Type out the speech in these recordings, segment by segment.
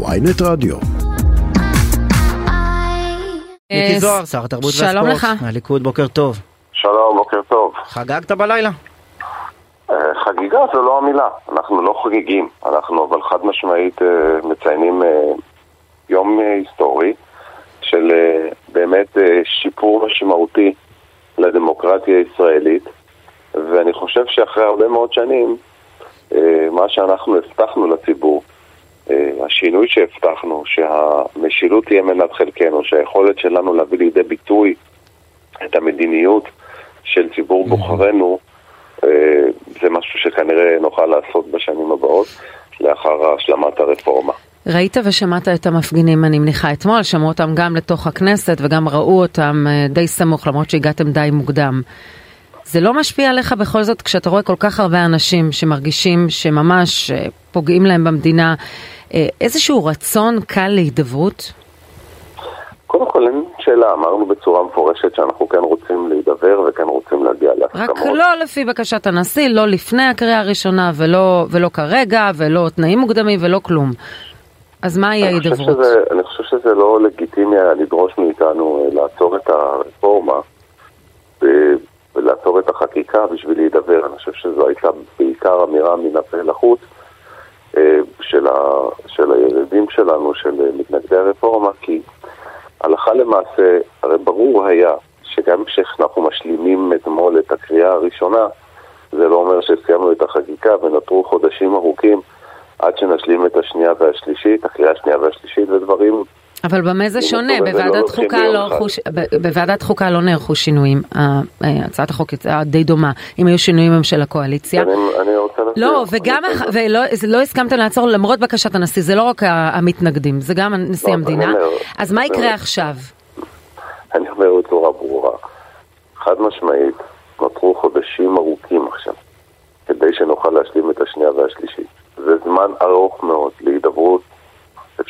ויינט רדיו. מיקי זוהר, שר התרבות והספורט. שלום לך. מהליכוד, בוקר טוב. שלום, בוקר טוב. חגגת בלילה? אה, חגיגה זו לא המילה, אנחנו לא חגיגים, אנחנו אבל חד משמעית אה, מציינים אה, יום היסטורי של באמת שיפור משמעותי לדמוקרטיה הישראלית ואני חושב שאחרי הרבה מאוד שנים מה שאנחנו הבטחנו לציבור, השינוי שהבטחנו, שהמשילות תהיה מנת חלקנו, שהיכולת שלנו להביא לידי ביטוי את המדיניות של ציבור בוחרינו אה, זה משהו שכנראה נוכל לעשות בשנים הבאות, לאחר השלמת הרפורמה. ראית ושמעת את המפגינים, אני מניחה, אתמול, שמעו אותם גם לתוך הכנסת וגם ראו אותם אה, די סמוך, למרות שהגעתם די מוקדם. זה לא משפיע עליך בכל זאת כשאתה רואה כל כך הרבה אנשים שמרגישים שממש אה, פוגעים להם במדינה, איזשהו רצון קל להידברות? קודם כל אין שאלה, אמרנו בצורה מפורשת שאנחנו כן רוצים להידבר וכן רוצים להגיע להסכמות. רק לא לפי בקשת הנשיא, לא לפני הקריאה הראשונה ולא, ולא כרגע ולא תנאים מוקדמים ולא כלום. אז מהי ההידברות? אני חושב שזה לא לגיטימי לדרוש מאיתנו אה, לעצור את הרפורמה ולעצור את החקיקה בשביל להידבר. אני חושב שזו הייתה בעיקר אמירה מן הפה לחוץ אה, של, ה, של הילדים שלנו, של מתנגדי הרפורמה, כי הלכה למעשה, הרי ברור היה שגם כשאנחנו משלימים אתמול את הקריאה הראשונה, זה לא אומר שסיימנו את החקיקה ונותרו חודשים ארוכים עד שנשלים את השנייה והשלישית, הקריאה השנייה והשלישית ודברים אבל במה זה שונה? בוועדת חוקה, לא ערכו, בוועדת חוקה לא נערכו שינויים. הצעת החוק יצאה די דומה. אם היו שינויים הם של הקואליציה. אני, אני רוצה להסביר. לא, וגם, ולא לא הסכמתם לעצור למרות בקשת הנשיא, זה לא רק המתנגדים, זה גם נשיא לא, המדינה. אז מה יקרה עכשיו? אני אומר בצורה ברורה. חד משמעית, נותרו חודשים ארוכים עכשיו, כדי שנוכל להשלים את השנייה והשלישית. זה זמן ארוך מאוד להידברות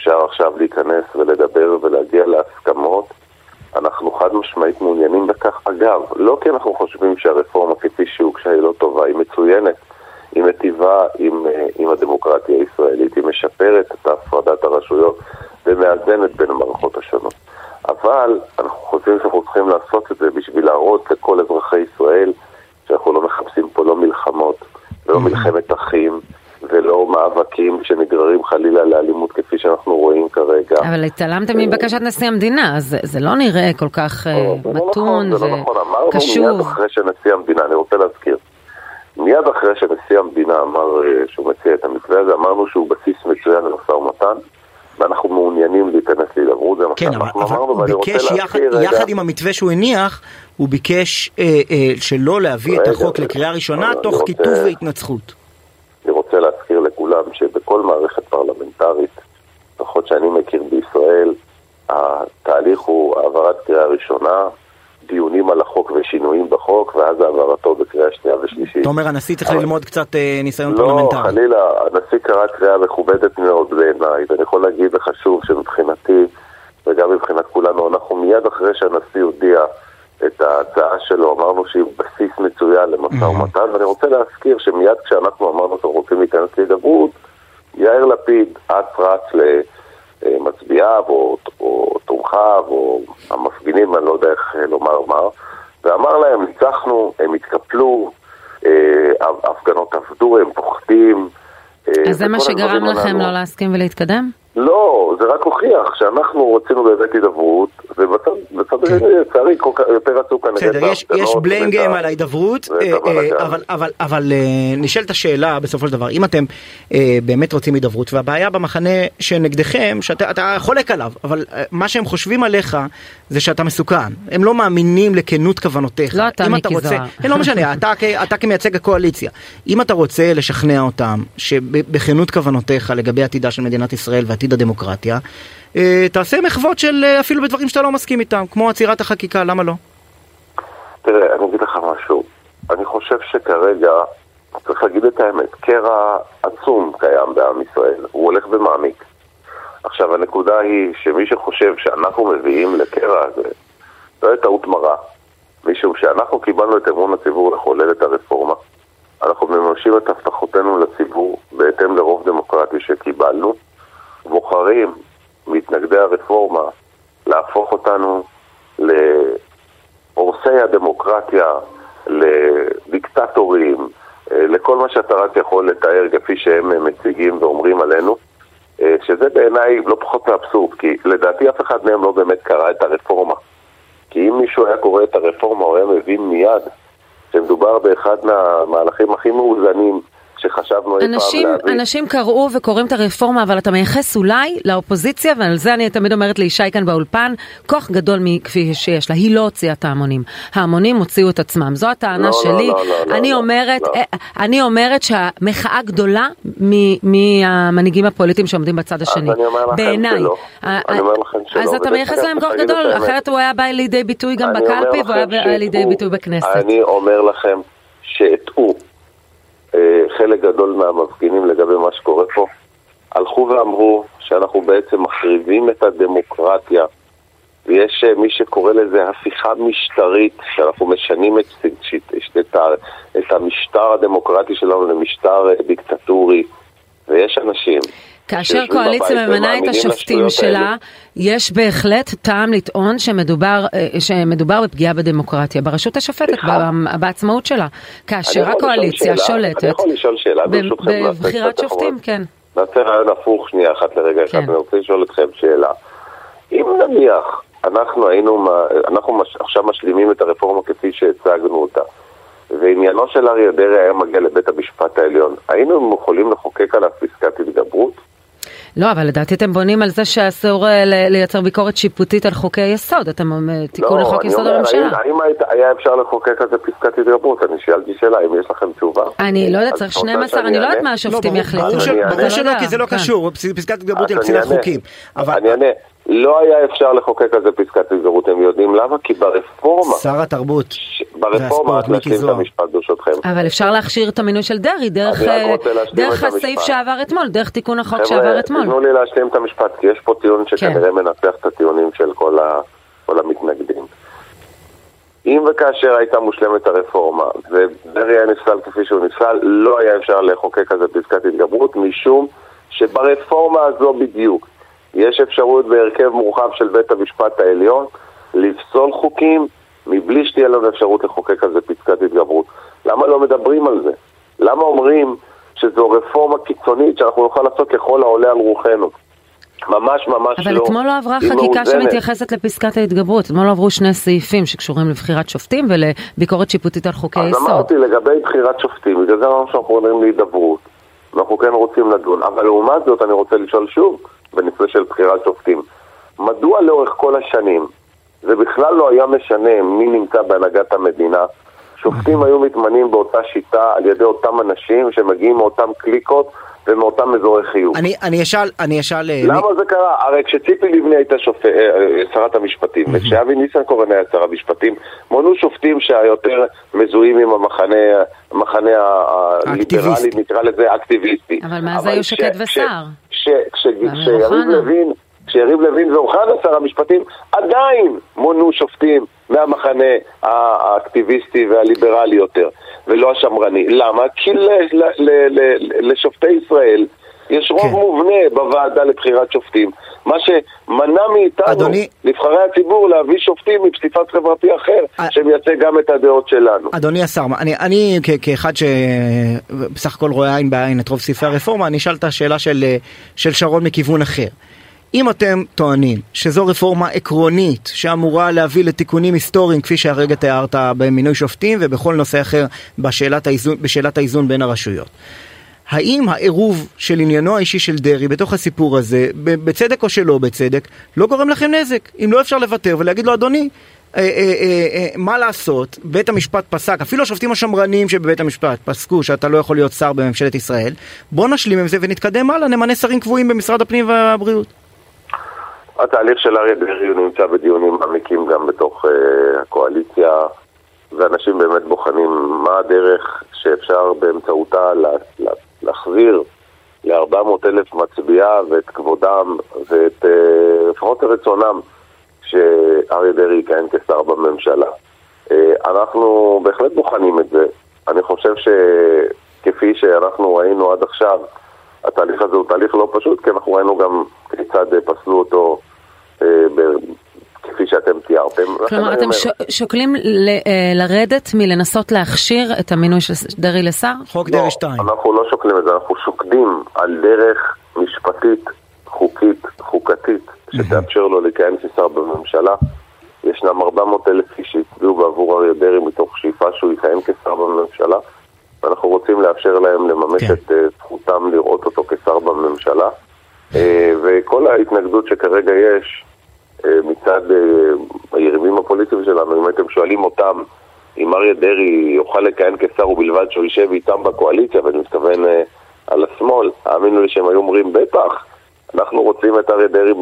אפשר עכשיו להיכנס ולדבר ולהגיע להסכמות. אנחנו חד משמעית מעוניינים בכך. אגב, לא כי אנחנו חושבים שהרפורמה כפי שהוגשה היא לא טובה, היא מצוינת, היא מטיבה עם, אה, עם הדמוקרטיה הישראלית, היא משפרת את הפרדת הרשויות ומאזנת בין המערכות השונות. אבל אנחנו חושבים שאנחנו צריכים לעשות את זה בשביל להראות לכל אזרחי ישראל שאנחנו לא מחפשים פה לא מלחמות ולא מלחמת ולא מאבקים שנגררים חלילה לאלימות כפי שאנחנו רואים כרגע. אבל התעלמתם מבקשת נשיא המדינה, אז זה לא נראה כל כך אה, לא נכון, מתון וקשור. זה לא נכון, אמרנו מיד אחרי שנשיא המדינה, אני רוצה להזכיר, מיד אחרי שנשיא המדינה אמר אה, שהוא מציע את המתווה הזה, אמרנו שהוא בסיס מצוין למשא ומתן. ואנחנו מעוניינים להיכנס להידברות, זה מה כן, שאנחנו אבל, אמרנו, ואני רוצה להזכיר יחד, רגע... יחד עם המתווה שהוא הניח, הוא ביקש אה, אה, שלא להביא רגע, את החוק לקריאה ראשונה תוך רוצה... כיתוב והתנצחות. שבכל מערכת פרלמנטרית, לפחות שאני מכיר בישראל, התהליך הוא העברת קריאה ראשונה, דיונים על החוק ושינויים בחוק, ואז העברתו בקריאה שנייה ושלישית. אתה אומר הנשיא צריך ללמוד קצת אה, ניסיון פרלמנטרי. לא, חלילה, הנשיא קרא קריאה מכובדת מאוד בעיניי, ואני יכול להגיד לך שוב שמבחינתי, וגם מבחינת כולנו, אנחנו מיד אחרי שהנשיא הודיע את ההצעה שלו, אמרנו שהיא בסיס מצוין למשא ומתן, ואני רוצה להזכיר שמיד כשאנחנו אמרנו שאנחנו רוצים להיכנס להידברות, יאיר לפיד אץ רץ למצביעיו או, או תומכיו או המפגינים, אני לא יודע איך לומר מה, ואמר להם, ניצחנו, הם התקפלו, ההפגנות עבדו, הם פוחדים. אז זה מה שגרם לכם לא להסכים ולהתקדם? לא, זה רק הוכיח שאנחנו רצינו באמת הידברות, ובצד השני כן. לצערי יותר עסוק כנראה. בסדר, יש בליים גיים על ההידברות, אה, אה, אבל אה, נשאלת השאלה בסופו של דבר, אם אתם באמת רוצים הידברות, והבעיה במחנה שנגדכם, שאתה חולק עליו, אבל מה שהם חושבים עליך זה שאתה מסוכן, הם לא מאמינים לכנות כוונותיך. לא אתה מיקי זוהר. לא משנה, אתה כמייצג הקואליציה, אם אתה רוצה לשכנע אותם שבכנות כוונותיך לגבי עתידה של מדינת ישראל עתיד הדמוקרטיה, אה, תעשה מחוות של אה, אפילו בדברים שאתה לא מסכים איתם, כמו עצירת החקיקה, למה לא? תראה, אני אגיד לך משהו. אני חושב שכרגע, צריך להגיד את האמת, קרע עצום קיים בעם ישראל, הוא הולך ומעמיק. עכשיו, הנקודה היא שמי שחושב שאנחנו מביאים לקרע הזה, זו הייתה טעות מרה. משום שאנחנו קיבלנו את אמון הציבור לחולל את הרפורמה. אנחנו מממשים את הבטחותינו לציבור בהתאם לרוב דמוקרטי שקיבלנו. בוחרים מתנגדי הרפורמה להפוך אותנו להורסי הדמוקרטיה, לדיקטטורים, אה, לכל מה שאתה רק יכול לתאר כפי שהם מציגים ואומרים עלינו, אה, שזה בעיניי לא פחות מאבסורד, כי לדעתי אף אחד מהם לא באמת קרא את הרפורמה. כי אם מישהו היה קורא את הרפורמה הוא היה מבין מיד שמדובר באחד מהמהלכים הכי מאוזנים שחשבנו אי פעם להביא. אנשים קראו וקוראים את הרפורמה, אבל אתה מייחס אולי לאופוזיציה, ועל זה אני תמיד אומרת לישי כאן באולפן, כוח גדול מכפי שיש לה. היא לא הוציאה את ההמונים. ההמונים הוציאו את עצמם. זו הטענה לא, שלי. לא, לא, לא, אני, לא, אומרת, לא. אה, אני אומרת שהמחאה גדולה מהמנהיגים הפוליטיים שעומדים בצד השני. אני אומר לכם בעיניי. שלא. אה, אני אומר לכם שלא, אז אתה מייחס להם כוח גדול. אחרת הוא היה בא לידי ביטוי גם בקלפי והוא היה בא לידי. ביטוי בכנסת. אני אומר לכם שהטעו אה, חלק גדול מהמפגינים לגבי מה שקורה פה. הלכו ואמרו שאנחנו בעצם מחריבים את הדמוקרטיה ויש אה, מי שקורא לזה הפיכה משטרית, שאנחנו משנים את, את, את, את, המשטר הדמוקרטי שלנו למשטר אה, דיקטטורי ויש אנשים כאשר קואליציה ממנה את השופטים שלה, האלה. יש בהחלט טעם לטעון שמדובר, אה, שמדובר בפגיעה בדמוקרטיה, ברשות השופטת, סליחה? ב- בעצמאות שלה. כאשר הקואליציה? שולטת אני יכול לשאול שאלה ברשותכם? בבחירת שופטים. כן. נעשה רעיון הפוך שנייה אחת לרגע אחד, כן. אני רוצה לשאול אתכם שאלה. אם נניח אנחנו היינו, אנחנו מש- עכשיו משלימים את הרפורמה כפי שהצגנו אותה, ועניינו של אריה דרעי היה מגיע לבית המשפט העליון, היינו יכולים לחוקק עליו פסקת התגברות? לא, אבל לדעתי אתם בונים על זה שאסור אה, ל- לייצר ביקורת שיפוטית על חוקי יסוד, אתם אה, תיקון לא, לחוק אני יסוד אומר, הממשלה. האם, האם היית- היה אפשר לחוקק על זה פסקת התגברות? אני שאלתי שאלה, אם יש לכם תשובה. אני לא יודעת, צריך את רוצה 12, שאני אני לא יודעת? מה השופטים ברור- יחליטו. ברור אני. שלא, כי זה לא כן. קשור, פס- פסקת התגברות היא על אני. חוקים. אני אענה. לא היה אפשר לחוקק על זה פסקת התגברות, הם יודעים למה? כי ברפורמה, שר התרבות ברפורמה, והספורט, רק מיקי להשלים את. המשפט ברשותכם. אבל אפשר להכשיר את המינוי של דרעי דרך, אה, דרך את הסעיף המשפט. שעבר אתמול, דרך תיקון החוק חבר'ה, שעבר אתמול. תנו לי להשלים את המשפט, כי יש פה טיעון כן. שכנראה מנצח את הטיעונים של כל, ה, כל המתנגדים. אם וכאשר הייתה מושלמת הרפורמה, ודרעי היה נפסל כפי שהוא נפסל, לא היה אפשר לחוקק על זה פסקת התגברות, משום שברפורמה הזו בדיוק יש אפשרות בהרכב מורחב של בית המשפט העליון לפסול חוקים מבלי שתהיה לנו אפשרות לחוקק על זה פסקת התגברות. למה לא מדברים על זה? למה אומרים שזו רפורמה קיצונית שאנחנו נוכל לעשות ככל העולה על רוחנו? ממש ממש אבל לא. אתמול לא עברה חקיקה מאוזנת. שמתייחסת לפסקת ההתגברות, אתמול לא עברו שני סעיפים שקשורים לבחירת שופטים ולביקורת שיפוטית על חוקי אז יסוד. אמרתי לגבי בחירת שופטים, בגלל זה אמרנו שאנחנו עולים להידברות, אנחנו כן רוצים לדון, אבל לעומת זאת אני רוצה לשאול שוב, בנושא של בחירת שופטים, מדוע לאורך כל השנים, זה בכלל לא היה משנה מי נמצא בהנהגת המדינה, שופטים היו מתמנים באותה שיטה על ידי אותם אנשים שמגיעים מאותם קליקות ומאותם אזורי חיוב. אני, אני אשאל, אני אשאל... אה, למה זה קרה? הרי כשציפי לבני הייתה שופ... אה, אה, שרת המשפטים, וכשאבי ניסנקורן היה שר המשפטים, מונו שופטים שהיותר מזוהים עם המחנה, המחנה הליברלי. נקרא לזה אקטיביסטי. אבל מאז היו שקד וסער. כשיריב. לוין, כשיריב לוין ואוחנה שר המשפטים, עדיין מונו שופטים מהמחנה האקטיביסטי והליברלי יותר, ולא השמרני. למה? כי לשופטי ישראל יש רוב כן. מובנה בוועדה לבחירת שופטים, מה שמנע מאיתנו, אדוני- נבחרי הציבור, להביא שופטים מפסיפס חברתי אחר, אה. שמייצג גם את הדעות שלנו. אדוני השר, אני, אני כ- כאחד שבסך הכל רואה עין בעין את רוב סעיפי הרפורמה, אני אשאל את השאלה של, אה, של שרון מכיוון אחר. אם אתם טוענים שזו רפורמה עקרונית שאמורה להביא לתיקונים היסטוריים כפי שהרגע תיארת במינוי שופטים ובכל נושא אחר בשאלת האיזון, בשאלת האיזון בין הרשויות. האם העירוב של עניינו האישי של דרעי בתוך הסיפור הזה, בצדק או שלא בצדק, לא גורם לכם נזק? אם לא אפשר לוותר ולהגיד לו, אדוני, אה, אה, אה, אה, מה לעשות, בית המשפט פסק, אפילו השופטים השמרנים שבבית המשפט פסקו שאתה לא יכול להיות שר בממשלת ישראל, בוא נשלים עם זה ונתקדם הלאה, נמנה שרים קבועים במשרד הפנים והבריאות. התהליך של אריה דרעי נמצא בדיונים מעמיקים גם בתוך uh, הקואליציה, ואנשים באמת בוחנים מה הדרך שאפשר באמצעותה לה, לה, להחזיר ל-400 אלף מצביעה ואת כבודם ואת uh, לפחות את רצונם שאריה דרעי יכהן כשר בממשלה. Uh, אנחנו בהחלט בוחנים את זה. אני חושב שכפי שאנחנו ראינו עד עכשיו, התהליך הזה הוא תהליך לא פשוט, כי אנחנו ראינו גם כיצד פסלו אותו כפי שאתם תיארתם. כלומר, אתם ש... שוקלים ל... לרדת מלנסות להכשיר את המינוי של דרעי לשר? חוק דרעי 2. לא, אנחנו לא שוקלים את זה, אנחנו שוקדים על דרך משפטית, חוקית, חוקתית, שתאפשר לו לכהן כשר בממשלה. ישנם 400 אלף איש שהצביעו בעבור אריה דרעי מתוך שאיפה שהוא יכהן כשר בממשלה, ואנחנו רוצים לאפשר להם לממש כן. את uh, זכותם לראות אותו כשר בממשלה. Uh, וכל ההתנגדות שכרגע יש מצד uh, היריבים הפוליטיים שלנו, אם הייתם שואלים אותם אם אריה דרעי יוכל לכהן כשר ובלבד שהוא יישב איתם בקואליציה, ואני מתכוון uh, על השמאל, האמינו לי שהם היו אומרים בטח. אנחנו רוצים את אריה דרעי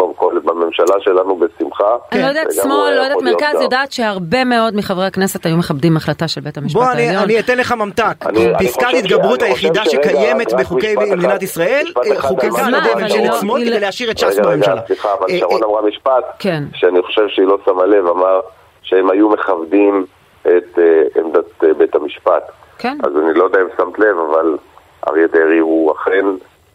בממשלה שלנו בשמחה. אני לא יודעת שמאל, לא יודעת מרכז, יודעת שהרבה מאוד מחברי הכנסת היו מכבדים החלטה של בית המשפט העליון. בוא, אני אתן לך ממתק. פסקת התגברות היחידה שקיימת בחוקי מדינת ישראל, חוקקה על ידי ממשלת שמאל כדי להשאיר את ש"ס בממשלה. סליחה, אבל אה, שרון אה, אמרה משפט, כן. שאני חושב שהיא לא שמה לב, אמר שהם היו מכבדים את אה, עמדת בית המשפט. כן. אז אני לא יודע אם שמת לב, אבל אריה דרעי הוא אכן...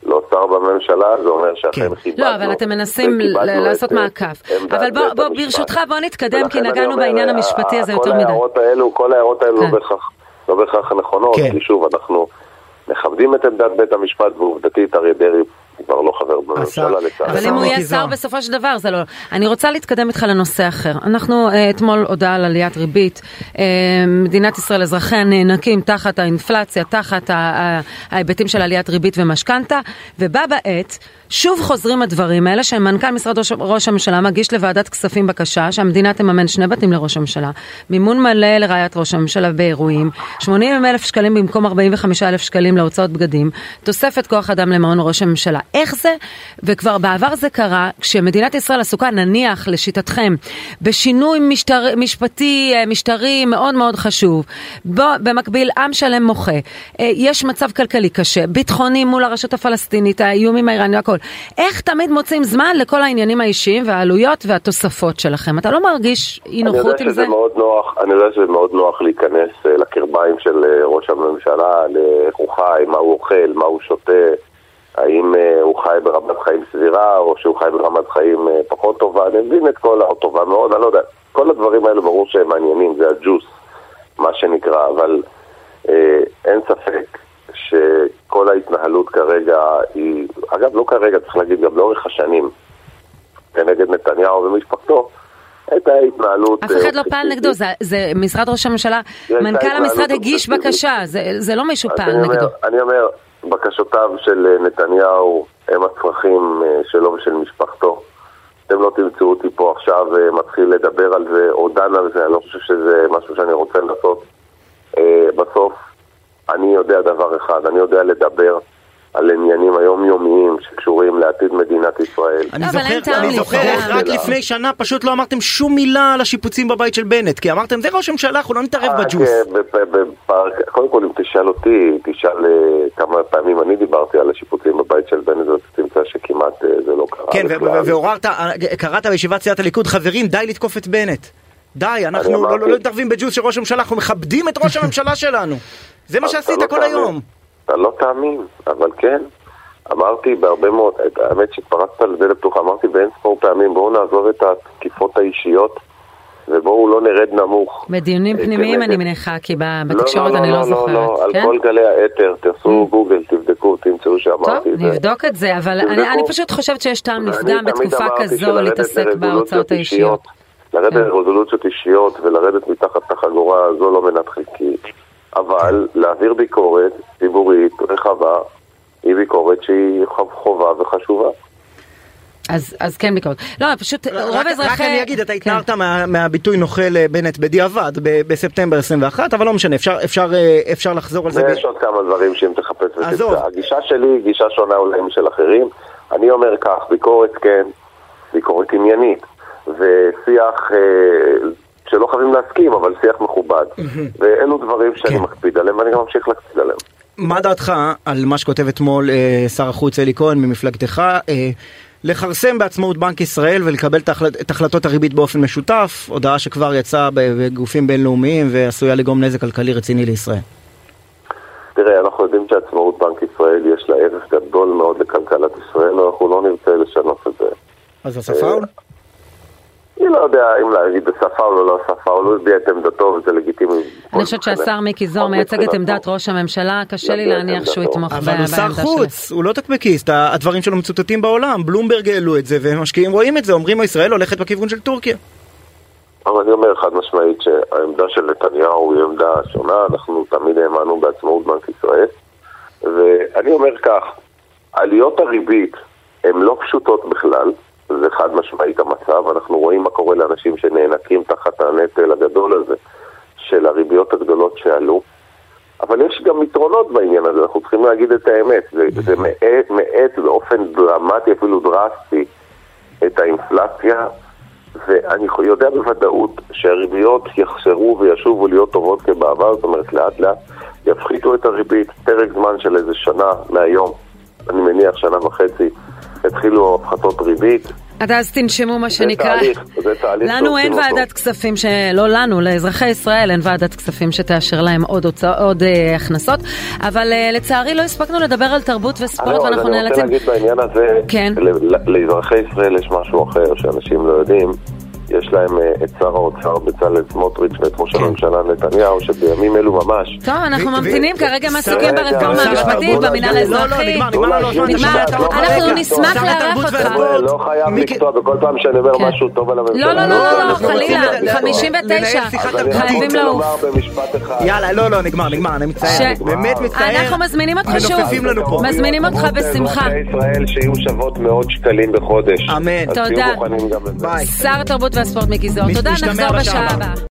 לא שר בממשלה, זה אומר שאכן כן. חיבדנו. לא, אבל אתם מנסים לעשות מעקב. אבל בוא, בוא, ברשותך, בוא נתקדם, כי נגענו בעניין המשפטי הזה יותר מדי. כל ההערות האלו לא, כן. לא בהכרח נכונות, כן. כי שוב, אנחנו מכבדים את עמדת בית המשפט, ועובדתית אריה דרעי כבר לא חבר בממשלה לצערי. אבל אם הוא יהיה שר בסופו של דבר זה לא... אני רוצה להתקדם איתך לנושא אחר. אנחנו אה, אתמול הודעה על עליית ריבית. אה, מדינת ישראל, אזרחיה נאנקים תחת האינפלציה, תחת ההיבטים של עליית ריבית ומשכנתה, ובה בעת שוב חוזרים הדברים האלה שמנכ"ל משרד ראש, ראש הממשלה מגיש לוועדת כספים בקשה שהמדינה תממן שני בתים לראש הממשלה, מימון מלא לרעיית ראש הממשלה באירועים, 80 אלף שקלים במקום 45 אלף שקלים להוצאות בגדים, תוספת כוח אדם למעון ראש הממשלה. איך זה? וכבר בעבר זה קרה כשמדינת ישראל עסוקה נניח לשיטתכם בשינוי משטר, משפטי אה, משטרי מאוד מאוד חשוב, בו במקביל עם שלם מוחה, אה, יש מצב כלכלי קשה, ביטחוני מול הרשות הפלסטינית, האיומים האיראניים, הכל. איך תמיד מוצאים זמן לכל העניינים האישיים והעלויות והתוספות שלכם? אתה לא מרגיש אי נוחות עם זה? נוח, אני יודע שזה מאוד נוח להיכנס אה, לקרביים של ראש הממשלה, לאיך הוא חי, מה הוא אוכל, מה הוא שותה. האם אה, הוא חי ברמת חיים סבירה, או שהוא חי ברמת חיים אה, פחות טובה, אני מבין את כל הטובה מאוד, אני לא יודע. כל הדברים האלה ברור שהם מעניינים, זה הג'וס, מה שנקרא, אבל אה, אין ספק שכל ההתנהלות כרגע היא, אגב לא כרגע, צריך להגיד גם לאורך השנים, כנגד נתניהו ומשפחתו, הייתה התנהלות... אף אחד לא פעל נגדו, זה, זה משרד ראש הממשלה, מנכ"ל המשרד הגיש בקשה, זה, זה לא מישהו פעל נגדו. אני אומר, בקשותיו של אה, נתניהו הם הצרכים אה, שלו ושל משפחתו. אתם לא תמצאו אותי פה עכשיו אה, מתחיל לדבר על זה או דן על זה, אני לא חושב שזה משהו שאני רוצה לעשות. בסוף, אני יודע דבר אחד, אני יודע לדבר על עניינים היומיומיים שקשורים לעתיד מדינת ישראל. אני זוכר, אני זוכר רק לפני שנה פשוט לא אמרתם שום מילה על השיפוצים בבית של בנט, כי אמרתם זה ראש הממשלה, אנחנו לא נתערב אה, בג'וס. כן, קודם כל אם תשאל אותי, תשאל אה, כמה פעמים אני דיברתי על השיפוצים בבית של בנט, אז תמצא שכמעט אה, זה לא קרה. כן, ועוררת, קראת בישיבת סיעת הליכוד, חברים, די לתקוף את בנט. די, אנחנו לא, לא מתערבים בג'וס של ראש הממשלה, אנחנו מכבדים את ראש הממשלה שלנו. זה מה שעשית לא כל היום. אתה לא תאמין, אבל כן. אמרתי בהרבה מאוד, האמת שפרצת לדלת פתוחה, אמרתי באין ספור פעמים, בואו נעזוב את התקיפות האישיות ובואו לא נרד נמוך. בדיונים פנימיים אני מניחה, כי בתקשורת לא, אני לא, לא זוכרת. לא, לא, על כל גלי האתר, תעשו גוגל, תבדקו, תמצאו שאמרתי את זה. טוב, נבדוק את זה, אבל אני פשוט חושבת שיש טעם לפגם בתקופה כזו להתעסק בהוצאות האישיות. לרדת לרזולוציות אישיות ולרדת מתחת לחגורה זו לא מנת חלקי. אבל להעביר ביקורת ציבורית רחבה היא ביקורת שהיא חובה וחשובה. אז, אז כן ביקורת. לא, פשוט רוב אזרחי... רק אני אגיד, אתה כן. התנערת מה, מהביטוי נוכל אה, בנט בדיעבד בספטמבר 21, אבל לא משנה, אפשר, אפשר, אה, אפשר לחזור על זה. ויש עוד כמה דברים שאם תחפש ותמצא. הגישה שלי היא גישה שונה אולי משל אחרים. אני אומר כך, ביקורת כן, ביקורת עניינית, ושיח אה, שלא חייבים להסכים, אבל שיח מכובד. ואלו דברים שאני כן. מקפיד עליהם ואני גם ממשיך להקפיד עליהם. מה דעתך על מה שכותב אתמול אה, שר החוץ אלי כהן ממפלגתך? אה, לכרסם בעצמאות בנק ישראל ולקבל את החלטות הריבית באופן משותף, הודעה שכבר יצאה בגופים בינלאומיים ועשויה לגרום נזק כלכלי רציני לישראל. תראה, אנחנו יודעים שעצמאות בנק ישראל יש לה ערך גדול מאוד לכלכלת ישראל, אנחנו לא נרצה לשנות את זה. אז פאול? אני לא יודע אם להגיד פאול או לא פאול, הוא הביע את עמדתו וזה לגיטימי. אני חושבת שהשר מיקי זוהר מייצג את עמדת ראש הממשלה, קשה לי להניח שהוא יתמוך אבל הוא שר בעמדה שלו. חוץ, הוא לא טוקבקיסט, הדברים שלו מצוטטים בעולם, בלומברג העלו את זה, ומשקיעים רואים את זה, אומרים ישראל הולכת בכיוון של טורקיה. אבל אני אומר חד משמעית שהעמדה של נתניהו היא עמדה שונה, אנחנו תמיד האמנו בעצמאות בנק ישראל. ואני אומר כך, עליות הריבית הן לא פשוטות בכלל, זה חד משמעית המצב, אנחנו רואים מה קורה לאנשים שנאנקים תחת הנטל הגדול הזה של הריביות הגדולות שעלו. אבל יש גם יתרונות בעניין הזה, אנחנו צריכים להגיד את האמת. זה, זה מאט, מאט באופן דרמטי, אפילו דרסטי, את האינפלציה, ואני יודע בוודאות שהריביות יחזרו וישובו להיות טובות כבעבר, זאת אומרת לאט לאט יפחיתו את הריבית, פרק זמן של איזה שנה מהיום, אני מניח שנה וחצי, יתחילו הפחתות ריבית. עד אז תנשמו מה זה שנקרא. תהליך, זה תהליך לנו אין אותו. ועדת כספים, ש... לא לנו, לאזרחי ישראל אין ועדת כספים שתאשר להם עוד, הוצא... עוד אה, הכנסות, אבל אה, לצערי לא הספקנו לדבר על תרבות וספורט לא, אז ואנחנו אני רוצה נאלצים... להגיד בעניין הזה, כן. לאזרחי ישראל יש משהו אחר שאנשים לא יודעים. יש להם אה, את שר האוצר בצלאל סמוטריץ' ואת ראש כן. הממשלה נתניהו, שבימים אלו ממש טוב, אנחנו ממתינים, כרגע מעסוקים רגע, ברפורמה המשפטית, במינהל לא, לא, האזרחי. אנחנו. נשמח לארח אותך. לא חייב לקטוע בכל פעם שאני אומר כן. משהו טוב על הממשלה. לא, לא, לא, לא, לא, חלילה, ל- ל- 59. לנהל שיחה אז אני רק חייבים לעוף. יאללה, לא, לא, נגמר, נגמר, אני מצטער, באמת מצטער. אנחנו מזמינים אותך שוב. מזמינים אותך בשמחה. ישראל שיהיו שוות מאות שקלים בחודש. אמן. תודה. שר התרבות והספורט. נש- תודה, נחזור בשעה. הבאה.